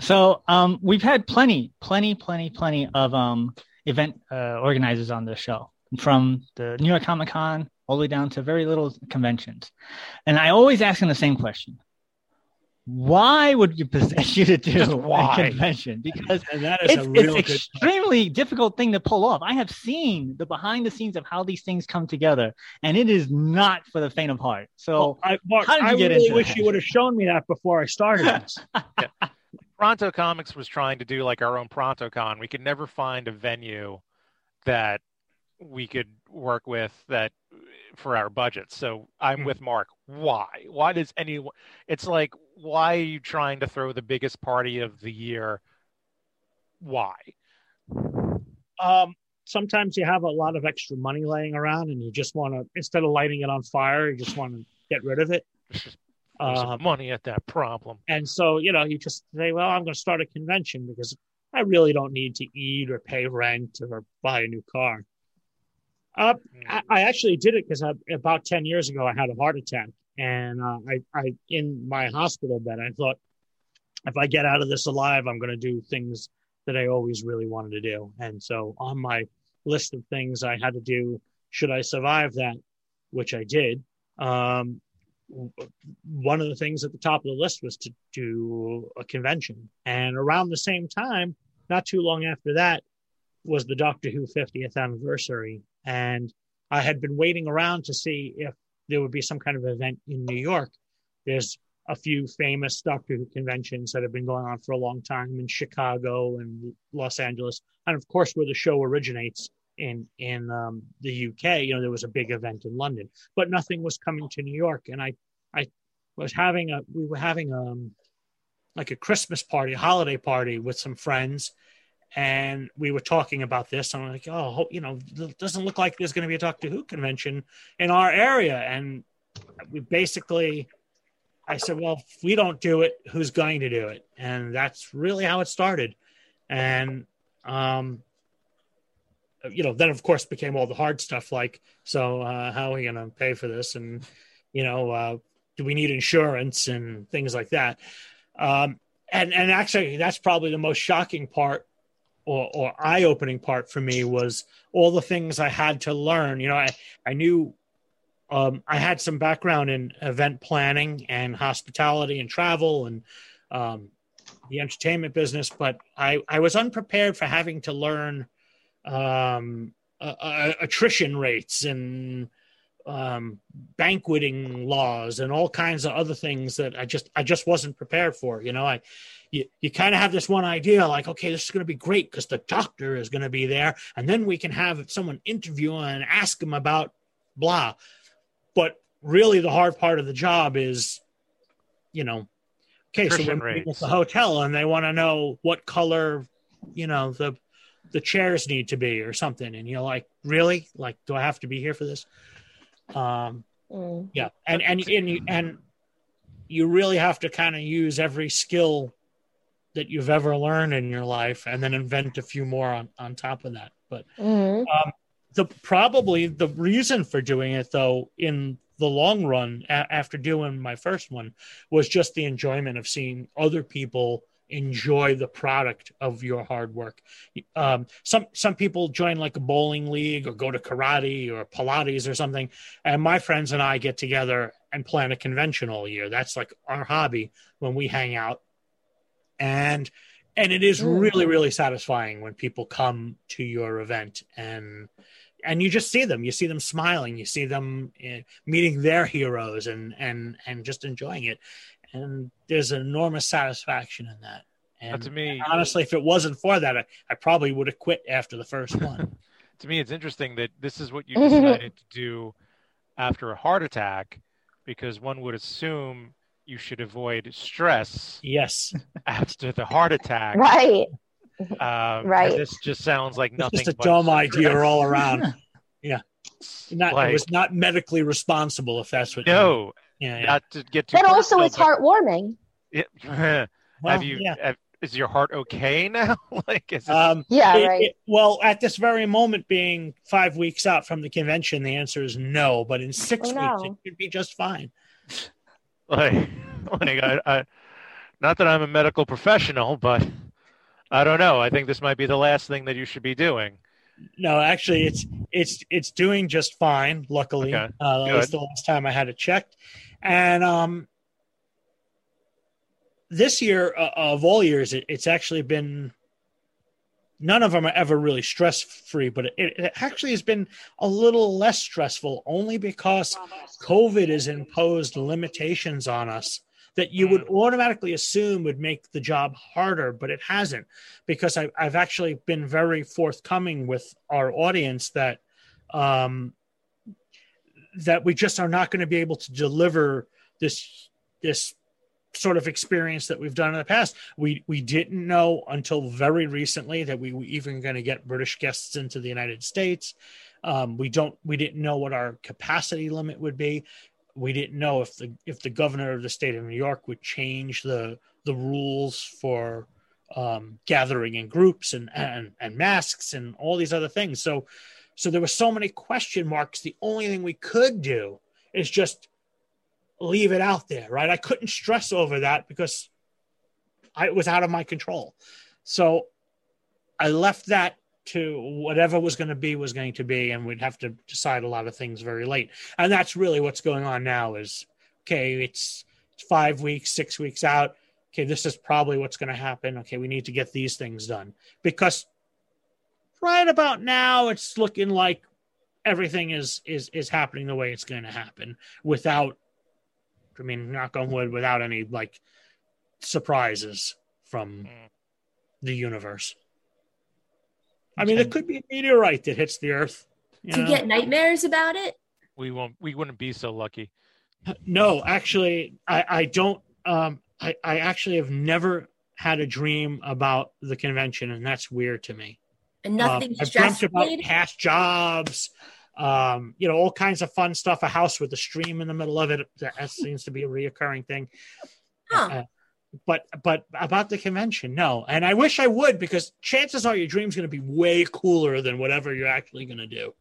So um, we've had plenty, plenty, plenty, plenty of um, event uh, organizers on the show, from the New York Comic Con all the way down to very little conventions. And I always ask them the same question: why would you possess you to do Just a convention? Because And that is it's, a real it's good. extremely difficult thing to pull off. I have seen the behind the scenes of how these things come together, and it is not for the faint of heart. So, Well, I, Mark, how did you I get really into wish that? you would have shown me that before I started this. Pronto Comics was trying to do like our own Pronto Con. We could never find a venue that we could work with that for our budget. So I'm Hmm. with Mark. Why? Why does anyone? It's like why are you trying to throw the biggest party of the year? Why? um, sometimes you have a lot of extra money laying around, and you just want to instead of lighting it on fire, you just want to get rid of it. Um, money at that problem. and so you know, you just say, "Well, I'm going to start a convention because I really don't need to eat or pay rent or buy a new car." Uh, I, I actually did it because about ten years ago I had a heart attack, and uh, I, I in my hospital bed I thought, if I get out of this alive, I'm going to do things that I always really wanted to do. And so on my list of things I had to do, should I survive that, which I did, um, one of the things at the top of the list was to do a convention. And around the same time, not too long after that, was the Doctor Who 50th anniversary. And I had been waiting around to see if there would be some kind of event in New York. There's a few famous Doctor Who conventions that have been going on for a long time in Chicago and Los Angeles, and of course where the show originates in in um, the UK. You know, there was a big event in London, but nothing was coming to New York. And I I was having a we were having um like a Christmas party, a holiday party with some friends. And we were talking about this. And I'm like, oh, you know, doesn't look like there's going to be a Doctor Who convention in our area. And we basically I said, well, if we don't do it, who's going to do it? And that's really how it started. And, um, you know, then of course became all the hard stuff like, so uh, how are we going to pay for this? And, you know, uh, do we need insurance and things like that? Um, and, and actually, that's probably the most shocking part or, or eye opening part for me was all the things I had to learn. You know, I, I knew um, I had some background in event planning and hospitality and travel and um, the entertainment business, but I, I was unprepared for having to learn um, uh, uh, attrition rates and um, banqueting laws and all kinds of other things that I just I just wasn't prepared for. You know, I you, you kind of have this one idea like, okay, this is going to be great because the doctor is going to be there, and then we can have someone interview and ask him about blah but really the hard part of the job is you know okay so Attrition we're meeting rates. at the hotel and they want to know what color you know the the chairs need to be or something and you're like really like do i have to be here for this um Mm. yeah and and and you, and you really have to kind of use every skill that you've ever learned in your life and then invent a few more on, on top of that. But Mhm. um, the probably the reason for doing it though in the long run a- after doing my first one was just the enjoyment of seeing other people enjoy the product of your hard work. Um, some some people join like a bowling league or go to karate or pilates or something and my friends and i get together and plan a convention all year. That's like our hobby when we hang out and and it is Mm. really really satisfying when people come to your event and and you just see them. You see them smiling. You see them uh, meeting their heroes and and and just enjoying it. And there's an enormous satisfaction in that. And to me- honestly if it wasn't for that i, I probably would have quit after the first one. To me, it's interesting that this is what you decided to do after a heart attack, because one would assume you should avoid stress yes after the heart attack. Right. Um, Right. This just sounds like it's nothing. just a but dumb idea all around yeah not, Like- it was not medically responsible if that's what No, yeah, yeah. not to get too. But also, personal, it's heartwarming. It, Well, have you? yeah. have- is your heart okay now? like, is it, Um, Yeah, it- right. it- well, at this very moment, being five weeks out from the convention, the answer is no. But in six Oh, weeks, no. it should be just fine. like, like I, I, not that I'm a medical professional, but I don't know. I think this might be the last thing that you should be doing. No, actually, it's it's it's doing just fine. Luckily, Okay, uh, that was the last time I had it checked, and um, this year uh, of all years, it, it's actually been none of them are ever really stress free, but it, it actually has been a little less stressful only because COVID has imposed limitations on us that you would automatically assume would make the job harder, but it hasn't because I, I've actually been very forthcoming with our audience that um, that we just are not going to be able to deliver this this sort of experience that we've done in the past. We we didn't know until very recently that we were even going to get British guests into the United States. Um, we don't we didn't know what our capacity limit would be. We didn't know if the if the governor of the state of New York would change the the rules for um, gathering in groups and, and and masks and all these other things. So so there were so many question marks. The only thing we could do is just leave it out there, right? I couldn't stress over that because I, it was out of my control. So I left that to whatever was going to be was going to be, and we'd have to decide a lot of things very late. And that's really what's going on now. Is okay, it's, five weeks, six weeks out. Okay, this is probably what's going to happen. Okay, we need to get these things done because right about now it's looking like everything is is is happening the way it's going to happen without I mean, knock on wood, without any like surprises from the universe. I mean, there could be a meteorite that hits the Earth. you Do you know? get nightmares about it? We won't. We wouldn't be so lucky. No, actually, I, I don't. Um, I, I actually have never had a dream about the convention, and that's weird to me. And nothing Um, I've dreamt about past jobs, um, you know, all kinds of fun stuff. A house with a stream in the middle of it that seems to be a reoccurring thing. Uh, but but about the convention, no. And I wish I would because chances are your dream's going to be way cooler than whatever you're actually going to do.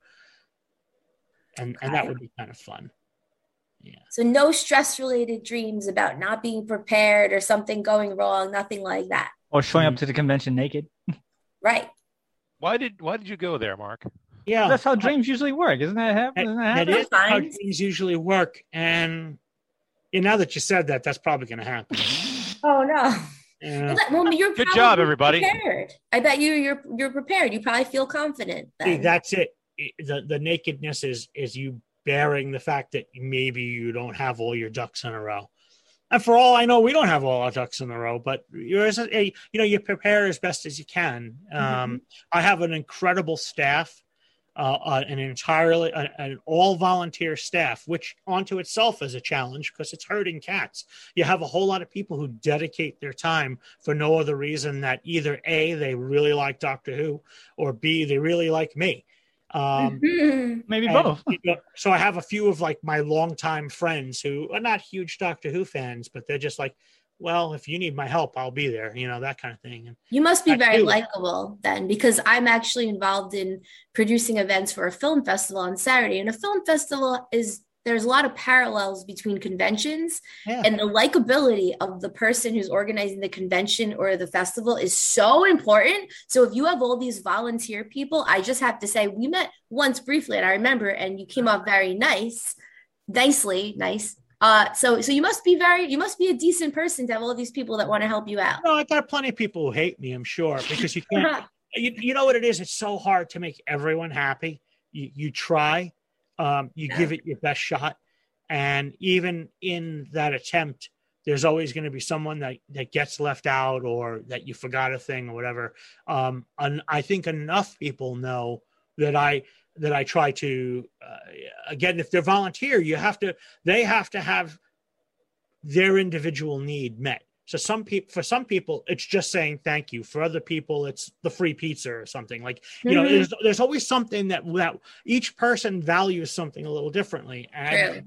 And and that would be kind of fun. Yeah. So no stress related dreams about not being prepared or something going wrong, nothing like that. Or showing up to the convention naked. Right. Why did Why did you go there, Mark? Yeah, That's how dreams usually work. Isn't that happen? Doesn't that That happen? is how dreams usually work. And you know, now that you said that, that's probably going to happen. Oh no. Yeah. Well, you're Good job, everybody. Prepared. I bet you you're you're prepared. You probably feel confident. See, that's it. The the nakedness is is you bearing the fact that maybe you don't have all your ducks in a row. And for all I know, we don't have all our ducks in a row, but you're a, you know you prepare as best as you can. Um, I have an incredible staff, uh, uh, an entirely an, an all volunteer staff, which onto itself is a challenge because it's herding cats. You have a whole lot of people who dedicate their time for no other reason that either a they really like Doctor Who, or b they really like me. Um, Maybe and, both. you know, so I have a few of like my longtime friends who are not huge Doctor Who fans, but they're just like, well, if you need my help, I'll be there. You know that kind of thing. You must be I very likable then, because I'm actually involved in producing events for a film festival on Saturday. And a film festival is there's a lot of parallels between conventions Yeah. and the likability of the person who's organizing the convention or the festival is so important. So if you have all these volunteer people, I just have to say we met once briefly and I remember and you came off very nice, nicely, nice. Uh, so so you must be very you must be a decent person to have all these people that want to help you out. no, I got plenty of people who hate me. I'm sure because you can't. you, you know what it is? It's so hard to make everyone happy. You you try, um, you give it your best shot, and even in that attempt, there's always going to be someone that that gets left out or that you forgot a thing or whatever. Um, and I think enough people know that I that I try to uh, again if they're volunteer, you have to they have to have their individual need met. So some people, for some people, it's just saying thank you. For other people, it's the free pizza or something. Like you know, Mhm. there's there's always something that that each person values something a little differently, and True.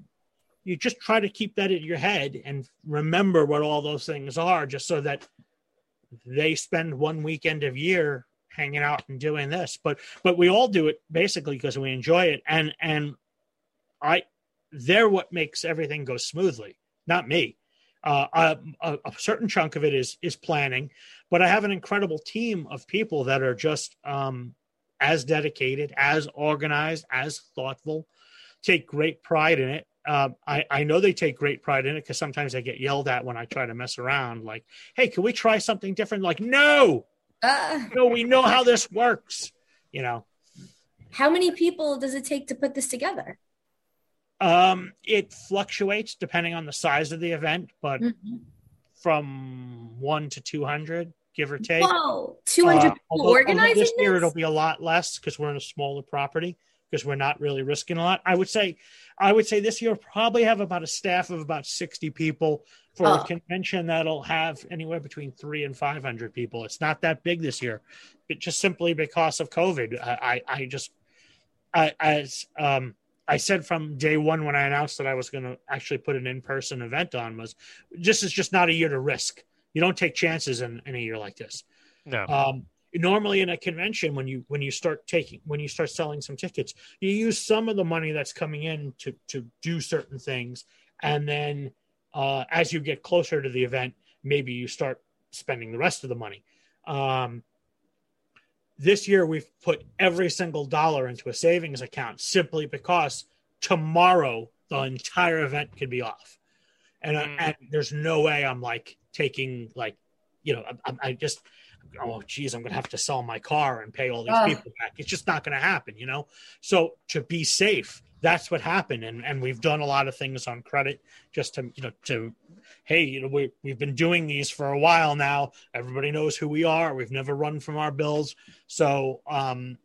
you just try to keep that in your head and remember what all those things are, just so that they spend one weekend of year hanging out and doing this. But but we all do it basically because we enjoy it, and and I they're what makes everything go smoothly, not me. Uh, a, certain chunk of it is is planning, but I have an incredible team of people that are just um, as dedicated, as organized, as thoughtful. Take great pride in it. um, I, I know they take great pride in it because sometimes I get yelled at when I try to mess around. Like, hey, can we try something different? Like, no, Uh, no, we know how this works. You know, how many people does it take to put this together? um, it fluctuates depending on the size of the event, but Mm-hmm. from one to two hundred, give or take. Whoa, 200 people although- although organizing this year this? it'll be a lot less because we're in a smaller property because we're not really risking a lot. I would say, I would say this year probably have about a staff of about sixty people for Oh. a convention that'll have anywhere between three and five hundred people. It's not that big this year, but just simply because of COVID. I, I, I just, I, as um, I said from day one when I announced that I was going to actually put an in-person event on was, this is just not a year to risk. You don't take chances in, in a year like this. No. Um, normally in a convention, when you when you start taking when you start selling some tickets, you use some of the money that's coming in to to do certain things, and then uh, as you get closer to the event, maybe you start spending the rest of the money. Um, this year, we've put every single dollar into a savings account simply because tomorrow the entire event could be off, and uh, and there's no way I'm like taking like you know I- I just oh geez i'm gonna have to sell my car and pay all these Ugh. people back. It's just not gonna happen you know? So to be safe that's what happened. And and we've done a lot of things on credit just to you know to hey you know we, we've been doing these for a while now. Everybody knows who we are. We've never run from our bills. So um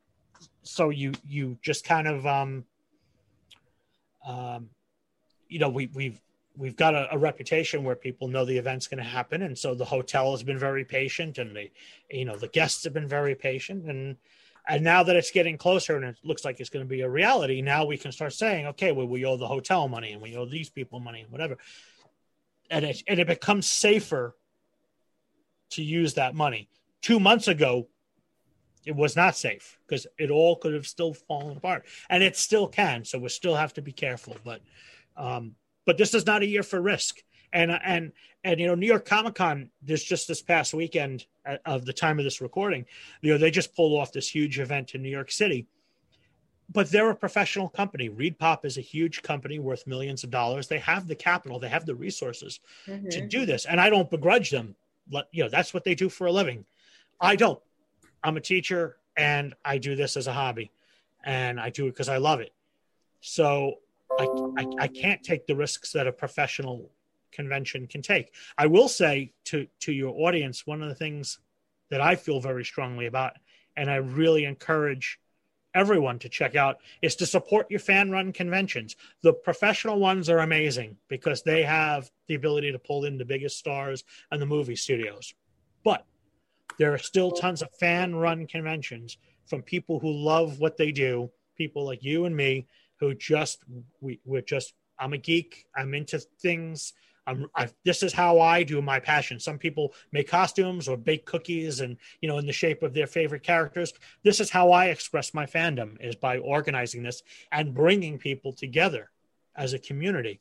so you you just kind of um um you know we we've we've got a, a reputation where people know the event's going to happen and so the hotel has been very patient and the you know the guests have been very patient and and now that it's getting closer and it looks like it's going to be a reality now we can start saying okay well we owe the hotel money and we owe these people money and whatever. And it, and it becomes safer to use that money. Two months ago it was not safe because it all could have still fallen apart and it still can so we still have to be careful but um but this is not a year for risk. And and and you know new york comic-con this just this past weekend uh, of the time of this recording you know they just pulled off this huge event in new york city. But they're a professional company. ReedPop is a huge company worth millions of dollars. They have the capital. They have the resources to Mhm. do this. And i don't begrudge them. Let- you know that's what they do for a living. I don't. I'm a teacher and i do this as a hobby and i do it because i love it. So I, I, I can't take the risks that a professional convention can take. I will say to to your audience, one of the things that I feel very strongly about, and I really encourage everyone to check out, is to support your fan run conventions. The professional ones are amazing because they have the ability to pull in the biggest stars and the movie studios. But there are still tons of fan run conventions from people who love what they do, people like you and me who just we, we're just I'm a geek. I'm into things. I'm I, this is how I do my passion. Some people make costumes or bake cookies and you know in the shape of their favorite characters. This is how I express my fandom is by organizing this and bringing people together as a community.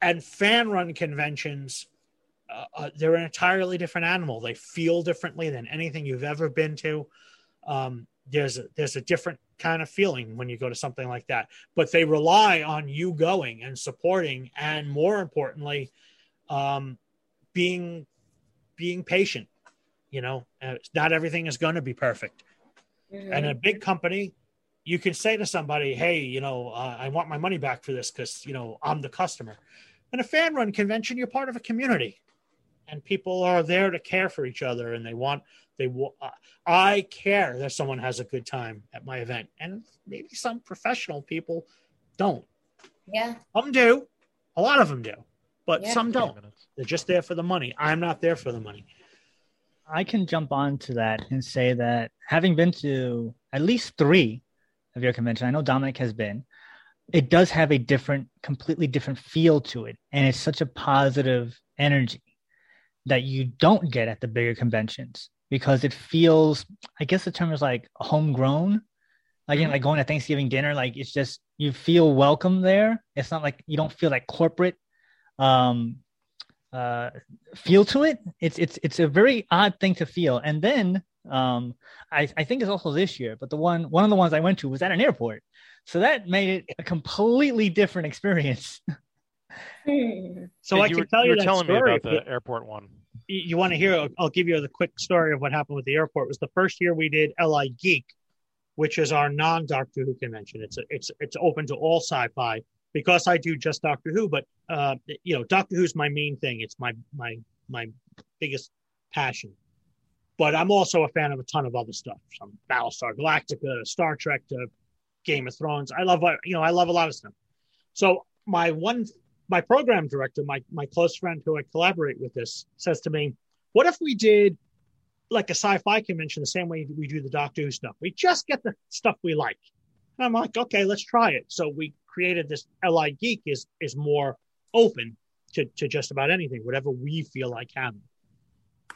And fan run conventions uh, uh, they're an entirely different animal. They feel differently than anything you've ever been to. Um, there's a, there's a different kind of feeling when you go to something like that. But they rely on you going and supporting, and more importantly, um, being being patient. You know, not everything is going to be perfect. And a big company, you can say to somebody, "Hey, you know, uh, I want my money back for this because you know I'm the customer." In a fan run convention, you're part of a community, and people are there to care for each other, and they want they. wa- Uh, I care that someone has a good time at my event, and maybe some professional people don't. Yeah. Some do, a lot of them do, but Yeah. some don't. They're just there for the money. I'm not there for the money. I can jump on to that and say that having been to at least three of your convention, I know Dominic has been, it does have a different, completely different feel to it. And it's such a positive energy that you don't get at the bigger conventions because it feels, I guess the term is like homegrown. Like, you know, like going to Thanksgiving dinner, like it's just you feel welcome there. It's not like you don't feel like corporate um uh feel to it it's it's it's a very odd thing to feel and then Um, I, I think it's also this year, but the one one of the ones I went to was at an airport, so that made it a completely different experience. So I you can were, tell you you were that telling me story, about the airport one. you, you want to hear I'll, I'll give you the quick story of what happened with the airport. It was the first year we did LI Geek which is our non doctor who convention. It's a, it's it's open to all sci-fi because i do just doctor who but uh you know doctor who's my main thing. It's my my my biggest passion. But i'm also a fan of a ton of other stuff from battlestar galactica star trek to game of thrones. I love uh, you know i love a lot of stuff. So my one my program director, my my close friend who I collaborate with this, says to me, "What if we did like a sci-fi convention the same way we do the Doctor Who stuff? We just get the stuff we like." And I'm like, "Okay, let's try it." So we created this LI Geek is is more open to to just about anything, whatever we feel like having.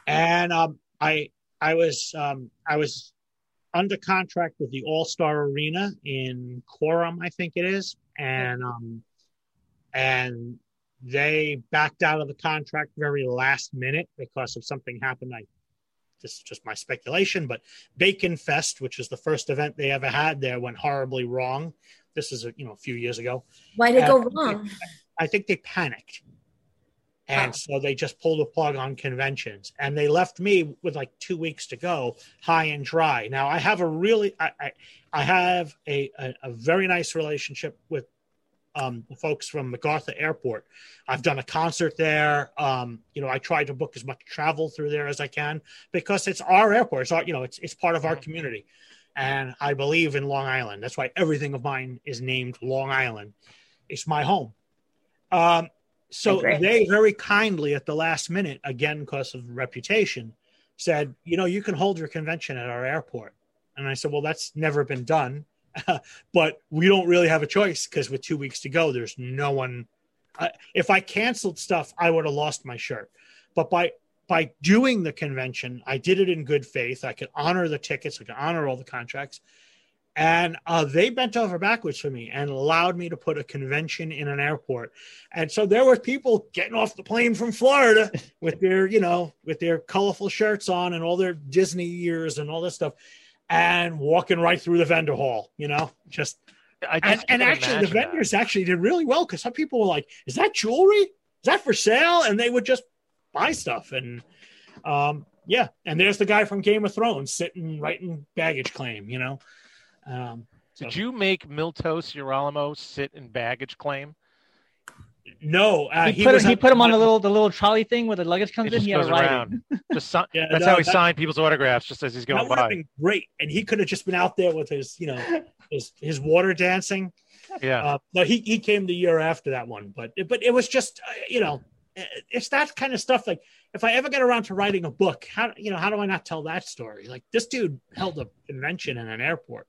And um, I I was um, I was under contract with the All Star Arena in Coram, I think it is, and um, and they backed out of the contract very last minute because of something happened. I this is just my speculation, but Bacon Fest, which is the first event they ever had there, went horribly wrong. This is a, you know a few years ago. Why did it go wrong? I think they panicked. And oh. so they just pulled the plug on conventions and they left me with like two weeks to go high and dry. Now I have a really, I, I, I have a, a, a very nice relationship with um, the folks from MacArthur Airport. I've done a concert there. Um, you know, I try to book as much travel through there as I can because it's our airport. It's our, you know, it's, it's part of our community. And I believe in Long Island. That's why everything of mine is named Long Island. It's my home. Um, so they very kindly at the last minute, again, because of reputation, said, you know, you can hold your convention at our airport. And I said, well, that's never been done. but we don't really have a choice because with two weeks to go, there's no one. I, if I canceled stuff, I would have lost my shirt. But by by doing the convention, I did it in good faith. I could honor the tickets, I could honor all the contracts, and uh, they bent over backwards for me and allowed me to put a convention in an airport. And so there were people getting off the plane from Florida with their, you know, with their colorful shirts on and all their Disney ears and all this stuff, and walking right through the vendor hall. You know, just I and, just and can't actually the imagine that. vendors actually did really well because some people were like, "Is that jewelry? Is that for sale?" And they would just buy stuff and um yeah and there's the guy from game of thrones sitting writing baggage claim you know um Did you make Miltos Yerolemou sit in baggage claim? No uh, he, he, put was him, he put him on the little the little trolley thing where the luggage comes It in. just He had goes to ride around. Just si- Yeah, that's no, how he that- signed people's autographs, just as he's going that by. been great and he could have just been out there with his you know his his water dancing Yeah. uh, no he, he came the year after that one but but it was just uh, you know it's that kind of stuff like if i ever get around to writing a book how you know how do i not tell that story like this dude held a convention in an airport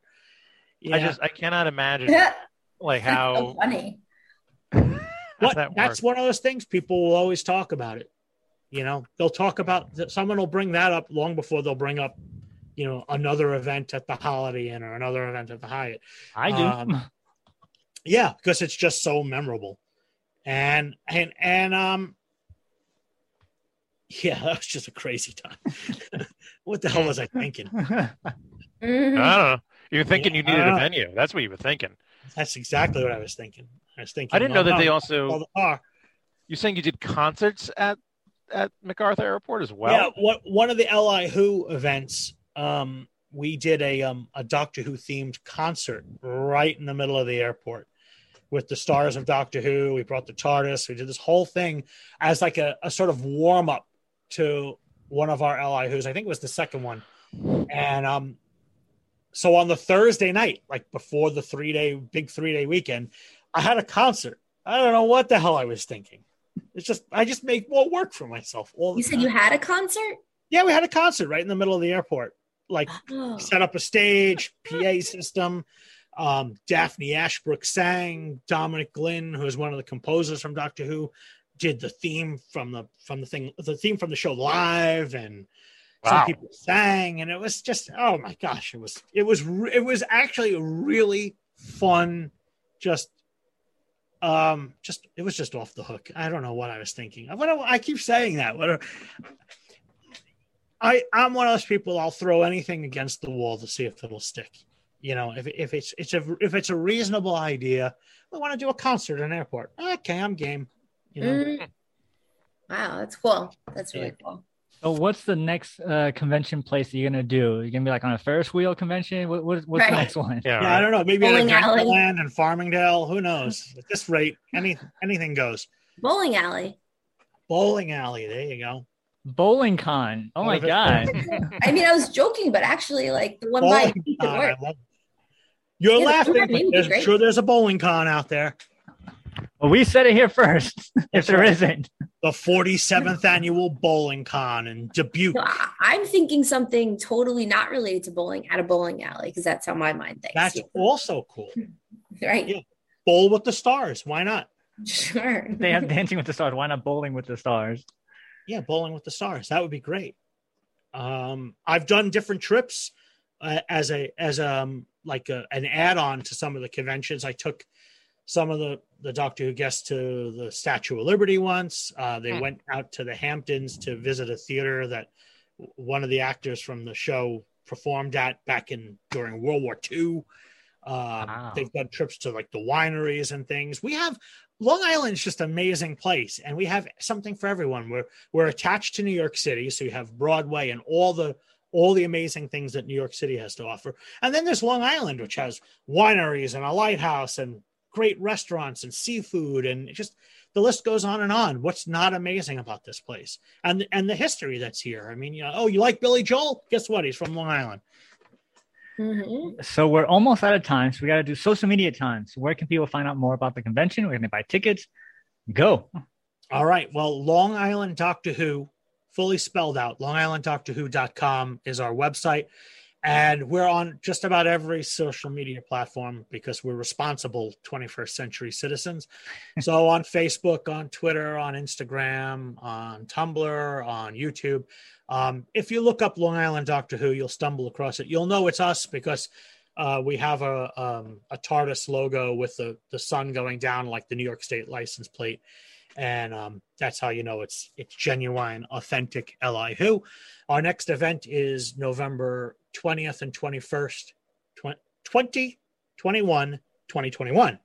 I just I cannot imagine like so how funny. What, that that's one of those things people will always talk about it. You know, they'll talk about someone will bring that up long before they'll bring up, you know, another event at the Holiday Inn or another event at the Hyatt. I do. Um, yeah, because it's just so memorable, and and and um, yeah, that was just a crazy time. what the hell was I thinking? I don't know. You were thinking you Yeah, I needed a venue. That's what you were thinking. That's exactly what I was thinking. I was thinking. I didn't know that they also. the. You're saying you did concerts at at MacArthur Airport as well? yeah, what one of the LI Who events, um, we did a um a Doctor Who themed concert right in the middle of the airport with the stars of Doctor Who. We brought the TARDIS. We did this whole thing as like a, a sort of warm up to one of our LI Who's. I think it was the second one, and um. So on the Thursday night, like before the three day big three day weekend, I had a concert. I don't know what the hell I was thinking. It's just I just make more work for myself all the You said you had a concert? yeah, we had a concert right in the middle of the airport. Like Oh. set up a stage, PA system. Um, Daphne Ashbrook sang. Dominic Glynn, who is one of the composers from Doctor Who, did the theme from the from the thing, the theme from the show live, and some people sang, and it was just oh my gosh, it was it was it was actually a really fun, just um just it was just off the hook i don't know what i was thinking what do- i keep saying that what are- I I'm one of those people. I'll throw anything against the wall to see if it'll stick. You know, if if it's it's a if it's a reasonable idea, we want to do a concert in an airport. Okay, I'm game. You know, Mm. Wow, that's cool. That's really cool. So what's the next uh, convention place that you're gonna do? You're gonna be like on a Ferris wheel convention? What, what what's Right. the next one? yeah, I don't know. Maybe at Bowling alley. Adventureland and Farmingdale. Who knows? At this rate, any anything goes. Bowling alley. Bowling alley. There you go. Bowling con. Oh my What if god. I mean, I was joking, but actually, like the one by Bowling could con. I work. love it. You're Yeah, laughing, that but name would be sure there's a bowling con out there. Well, we said it here first. if there isn't The 47th annual bowling con in Dubuque. No, I- I'm thinking something totally not related to bowling at a bowling alley because that's how my mind thinks. That's also cool. right. Yeah. Bowl with the stars. Why not? Sure. They have Dancing with the Stars. Why not Bowling with the Stars? Yeah, bowling with the stars. That would be great. Um, I've done different trips uh, as a as um like a, an add-on to some of the conventions. I took some of the the Doctor Who guests to the Statue of Liberty once. Uh, they Hmm. went out to the Hamptons to visit a theater that one of the actors from the show performed at back in during World War II. Um, Wow. They've done trips to like the wineries and things. We have Long Island's just an amazing place, and we have something for everyone. We're we're attached to New York City, so you have Broadway and all the all the amazing things that New York City has to offer. And then there's Long Island, which has wineries and a lighthouse and great restaurants and seafood and just the list goes on and on. What's not amazing about this place and and the history that's here? I mean, you know, oh, you like Billy Joel? Guess what? He's from Long Island. Mhm. So we're almost out of time. So we got to do social media time. So where can people find out more about the convention? Where can they buy tickets? Go. All right. Well, Long Island Doctor Who, fully spelled out, Long Island Doctor longislanddoctorwho.com is our website. And we're on just about every social media platform because we're responsible 21st century citizens. so on Facebook, on Twitter, on Instagram, on Tumblr, on YouTube. Um, if you look up Long Island Doctor Who, you'll stumble across it. You'll know it's us because uh, we have a, um, a TARDIS logo with the, the sun going down like the New York State license plate and um, that's how you know it's it's genuine, authentic LI Who. Our next event is November twentieth and twenty first, 20, 21, 2021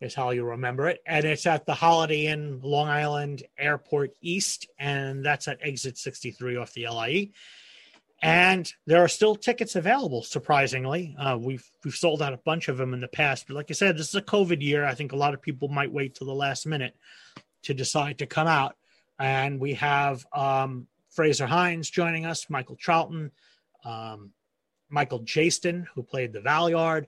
is how you remember it, and it's at the Holiday Inn, Long Island Airport East, and that's at exit sixty three off the LIE. And there are still tickets available. Surprisingly, uh, we've we've sold out a bunch of them in the past. But like I said, this is a COVID year. I think a lot of people might wait till the last minute to decide to come out. And we have um, Frazer Hines joining us, Michael Charlton, um, Michael Jayston, who played the Valeyard,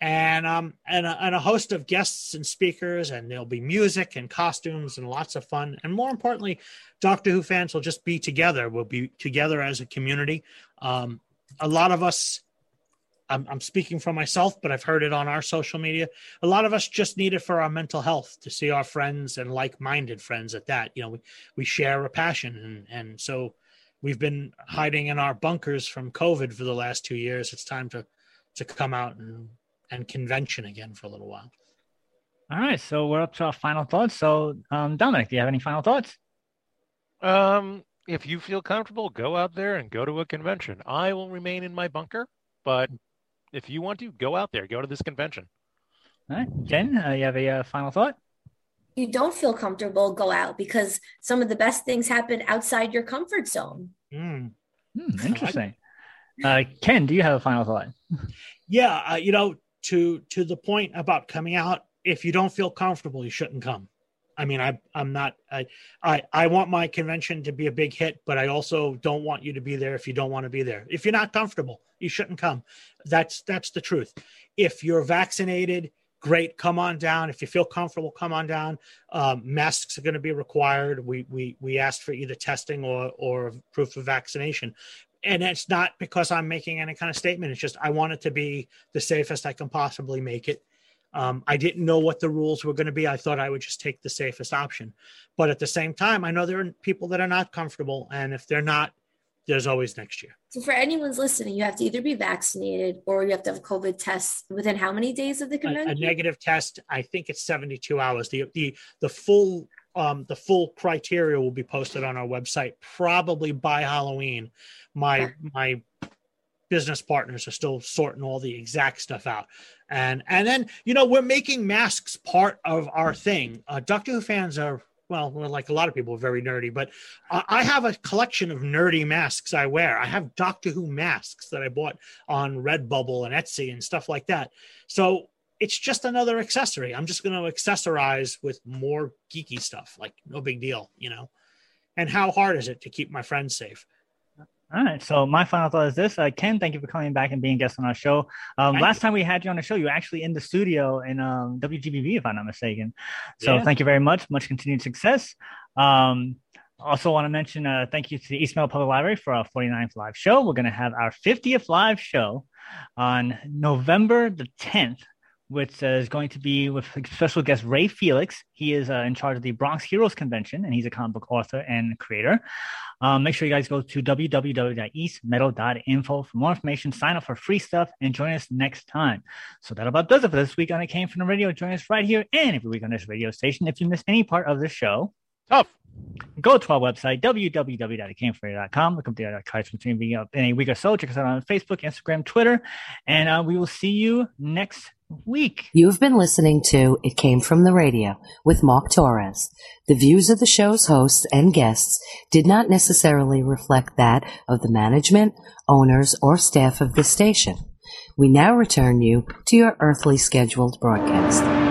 and um, and a, and a host of guests and speakers. And there'll be music and costumes and lots of fun. And more importantly, Doctor Who fans will just be together. We'll be together as a community. Um, a lot of us. I'm, I'm speaking for myself, but I've heard it on our social media. A lot of us just need it for our mental health to see our friends and like-minded friends at that. You know, we, we share a passion, and and so we've been hiding in our bunkers from COVID for the last two years. It's time to to come out and and convention again for a little while. All right. So we're up to our final thoughts. So um, Dominic, do you have any final thoughts? Um, if you feel comfortable, go out there and go to a convention. I will remain in my bunker, but if you want to, go out there, go to this convention. All right. Jen, uh, you have a uh, final thought? You don't feel comfortable, go out because some of the best things happen outside your comfort zone. Mm. Hmm, interesting. Uh, Ken, do you have a final thought? Yeah, uh, you know, to to the point about coming out, if you don't feel comfortable, you shouldn't come. I mean, I I'm not I I I want my convention to be a big hit, but I also don't want you to be there if you don't want to be there. If you're not comfortable, you shouldn't come. That's that's the truth. If you're vaccinated, great, come on down. If you feel comfortable, come on down. Um, masks are going to be required. We we we asked for either testing or or proof of vaccination and it's not because I'm making any kind of statement. It's just I want it to be the safest I can possibly make it. Um, I didn't know what the rules were going to be. I thought I would just take the safest option. But at the same time, I know there are people that are not comfortable. And if they're not, there's always next year. So for anyone's listening, you have to either be vaccinated or you have to have a COVID test within how many days of the A, a negative test, I think it's 72 hours. The, the, the full um, the full criteria will be posted on our website probably by Halloween. My my business partners are still sorting all the exact stuff out, and and then you know we're making masks part of our thing. Uh, Doctor Who fans are well, like a lot of people, are very nerdy, but I I have a collection of nerdy masks I wear. I have Doctor Who masks that I bought on Redbubble and Etsy and stuff like that. So it's just another accessory. I'm just going to accessorize with more geeky stuff. Like, no big deal, you know? And how hard is it to keep my friends safe? All right. So my final thought is this: uh, Ken, thank you for coming back and being a guest on our show. Um, last time we had you on the show, you were actually in the studio in um, WGBV, if I'm not mistaken. So Yeah. thank you very much. Much continued success. Um, also want to mention uh, thank you to the East Meadow Public Library for our 49th live show. We're going to have our 50th live show on November the 10th, which uh, is going to be with special guest Ray Felix. He is uh, in charge of the Bronx Heroes Convention, and he's a comic book author and creator. Um, make sure you guys go to www.eastmeadow.info for more information. Sign up for free stuff and join us next time. So that about does it for this week on It Came from the Radio. Join us right here and every week on this radio station. If you miss any part of this show, tough. Go to our website, www.itcamefromradio.com. Look up the archives between being up in a week or so. Check us out on Facebook, Instagram, Twitter, and uh, we will see you next week. You have been listening to It Came From the Radio with Mark Torres. The views of the show's hosts and guests did not necessarily reflect that of the management, owners, or staff of the station. We now return you to your earthly scheduled broadcast.